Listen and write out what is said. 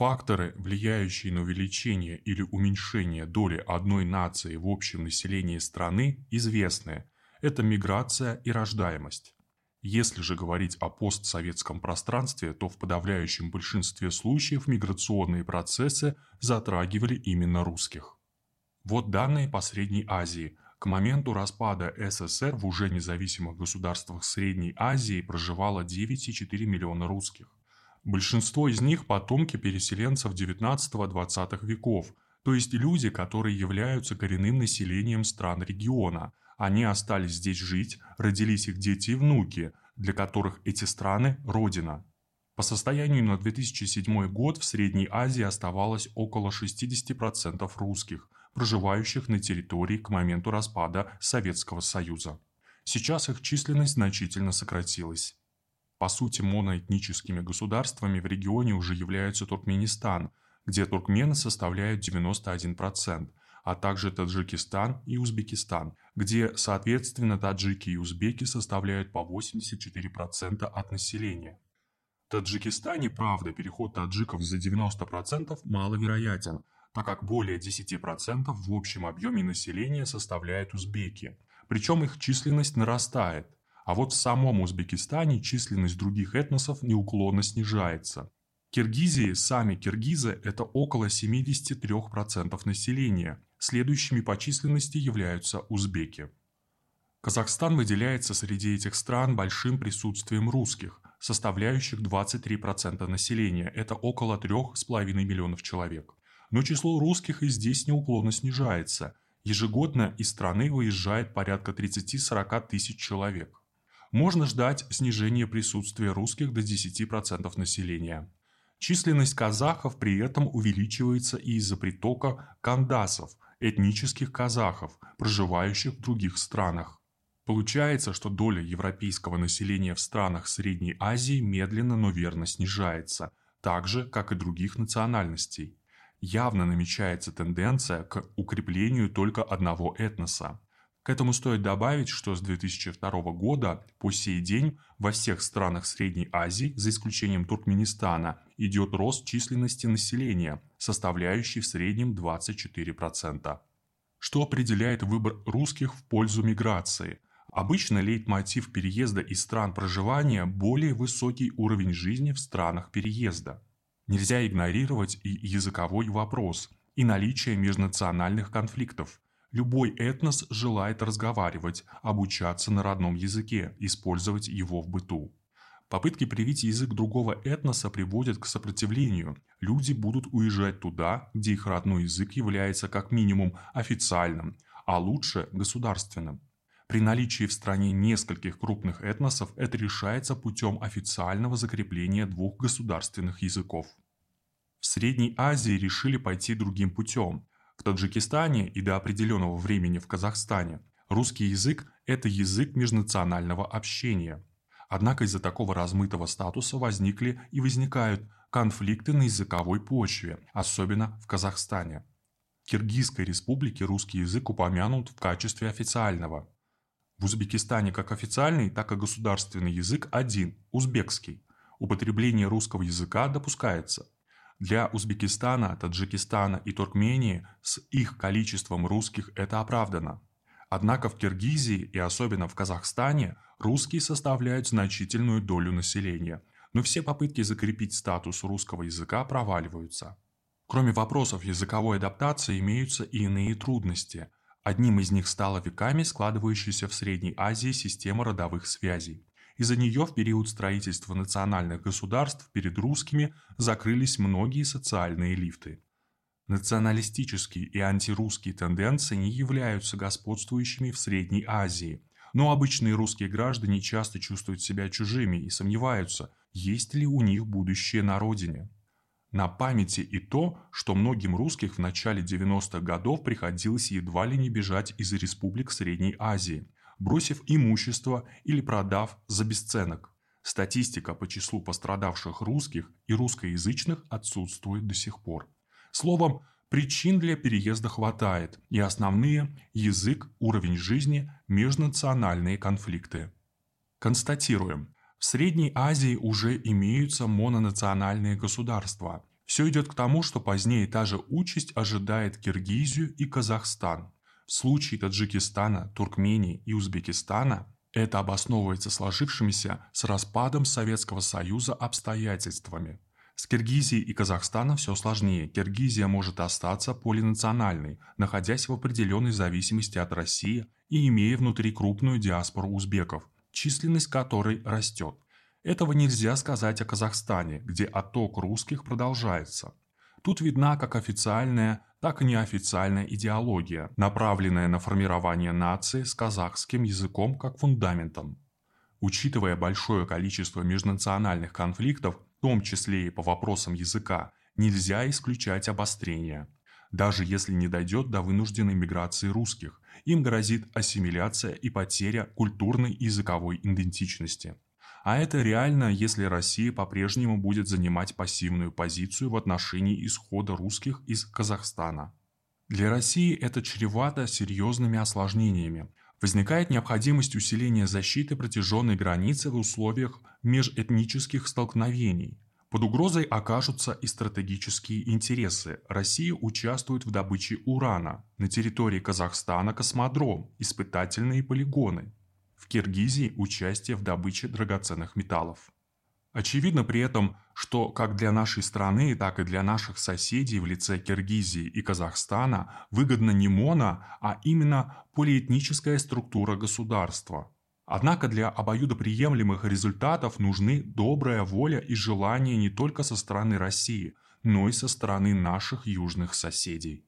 Факторы, влияющие на увеличение или уменьшение доли одной нации в общем населении страны, известны. Это миграция и рождаемость. Если же говорить о постсоветском пространстве, то в подавляющем большинстве случаев миграционные процессы затрагивали именно русских. Вот данные по Средней Азии. К моменту распада СССР в уже независимых государствах Средней Азии проживало 9,4 миллиона русских. Большинство из них – потомки переселенцев 19-20 веков, то есть люди, которые являются коренным населением стран региона. Они остались здесь жить, родились их дети и внуки, для которых эти страны – родина. По состоянию на 2007 год в Средней Азии оставалось около 60% русских, проживающих на территории к моменту распада Советского Союза. Сейчас их численность значительно сократилась. По сути, моноэтническими государствами в регионе уже являются Туркменистан, где туркмены составляют 91%, а также Таджикистан и Узбекистан, где, соответственно, таджики и узбеки составляют по 84% от населения. В Таджикистане, правда, переход таджиков за 90% маловероятен, так как более 10% в общем объеме населения составляют узбеки, причем их численность нарастает – а вот в самом Узбекистане численность других этносов неуклонно снижается. Киргизии сами киргизы – это около 73% населения, следующими по численности являются узбеки. Казахстан выделяется среди этих стран большим присутствием русских, составляющих 23% населения, это около 3,5 миллионов человек. Но число русских и здесь неуклонно снижается. Ежегодно из страны выезжает порядка 30-40 тысяч человек можно ждать снижения присутствия русских до 10% населения. Численность казахов при этом увеличивается и из-за притока кандасов, этнических казахов, проживающих в других странах. Получается, что доля европейского населения в странах Средней Азии медленно, но верно снижается, так же, как и других национальностей. Явно намечается тенденция к укреплению только одного этноса. К этому стоит добавить, что с 2002 года по сей день во всех странах Средней Азии, за исключением Туркменистана, идет рост численности населения, составляющий в среднем 24%. Что определяет выбор русских в пользу миграции? Обычно лейтмотив переезда из стран проживания – более высокий уровень жизни в странах переезда. Нельзя игнорировать и языковой вопрос, и наличие межнациональных конфликтов – Любой этнос желает разговаривать, обучаться на родном языке, использовать его в быту. Попытки привить язык другого этноса приводят к сопротивлению. Люди будут уезжать туда, где их родной язык является как минимум официальным, а лучше государственным. При наличии в стране нескольких крупных этносов это решается путем официального закрепления двух государственных языков. В Средней Азии решили пойти другим путем. В Таджикистане и до определенного времени в Казахстане русский язык – это язык межнационального общения. Однако из-за такого размытого статуса возникли и возникают конфликты на языковой почве, особенно в Казахстане. В Киргизской республике русский язык упомянут в качестве официального. В Узбекистане как официальный, так и государственный язык один – узбекский. Употребление русского языка допускается – для Узбекистана, Таджикистана и Туркмении с их количеством русских это оправдано. Однако в Киргизии и особенно в Казахстане русские составляют значительную долю населения, но все попытки закрепить статус русского языка проваливаются. Кроме вопросов языковой адаптации имеются и иные трудности. Одним из них стала веками складывающаяся в Средней Азии система родовых связей. Из-за нее в период строительства национальных государств перед русскими закрылись многие социальные лифты. Националистические и антирусские тенденции не являются господствующими в Средней Азии, но обычные русские граждане часто чувствуют себя чужими и сомневаются, есть ли у них будущее на родине. На памяти и то, что многим русских в начале 90-х годов приходилось едва ли не бежать из республик Средней Азии – бросив имущество или продав за бесценок. Статистика по числу пострадавших русских и русскоязычных отсутствует до сих пор. Словом, причин для переезда хватает, и основные – язык, уровень жизни, межнациональные конфликты. Констатируем, в Средней Азии уже имеются мононациональные государства. Все идет к тому, что позднее та же участь ожидает Киргизию и Казахстан. В случае Таджикистана, Туркмении и Узбекистана это обосновывается сложившимися с распадом Советского Союза обстоятельствами. С Киргизией и Казахстаном все сложнее. Киргизия может остаться полинациональной, находясь в определенной зависимости от России и имея внутри крупную диаспору узбеков, численность которой растет. Этого нельзя сказать о Казахстане, где отток русских продолжается. Тут видна как официальная, так и неофициальная идеология, направленная на формирование нации с казахским языком как фундаментом. Учитывая большое количество межнациональных конфликтов, в том числе и по вопросам языка, нельзя исключать обострения. Даже если не дойдет до вынужденной миграции русских, им грозит ассимиляция и потеря культурной и языковой идентичности. А это реально, если Россия по-прежнему будет занимать пассивную позицию в отношении исхода русских из Казахстана. Для России это чревато серьезными осложнениями. Возникает необходимость усиления защиты протяженной границы в условиях межэтнических столкновений. Под угрозой окажутся и стратегические интересы. Россия участвует в добыче урана. На территории Казахстана космодром, испытательные полигоны в Киргизии участие в добыче драгоценных металлов. Очевидно при этом, что как для нашей страны, так и для наших соседей в лице Киргизии и Казахстана выгодна не моно, а именно полиэтническая структура государства. Однако для обоюдоприемлемых результатов нужны добрая воля и желание не только со стороны России, но и со стороны наших южных соседей.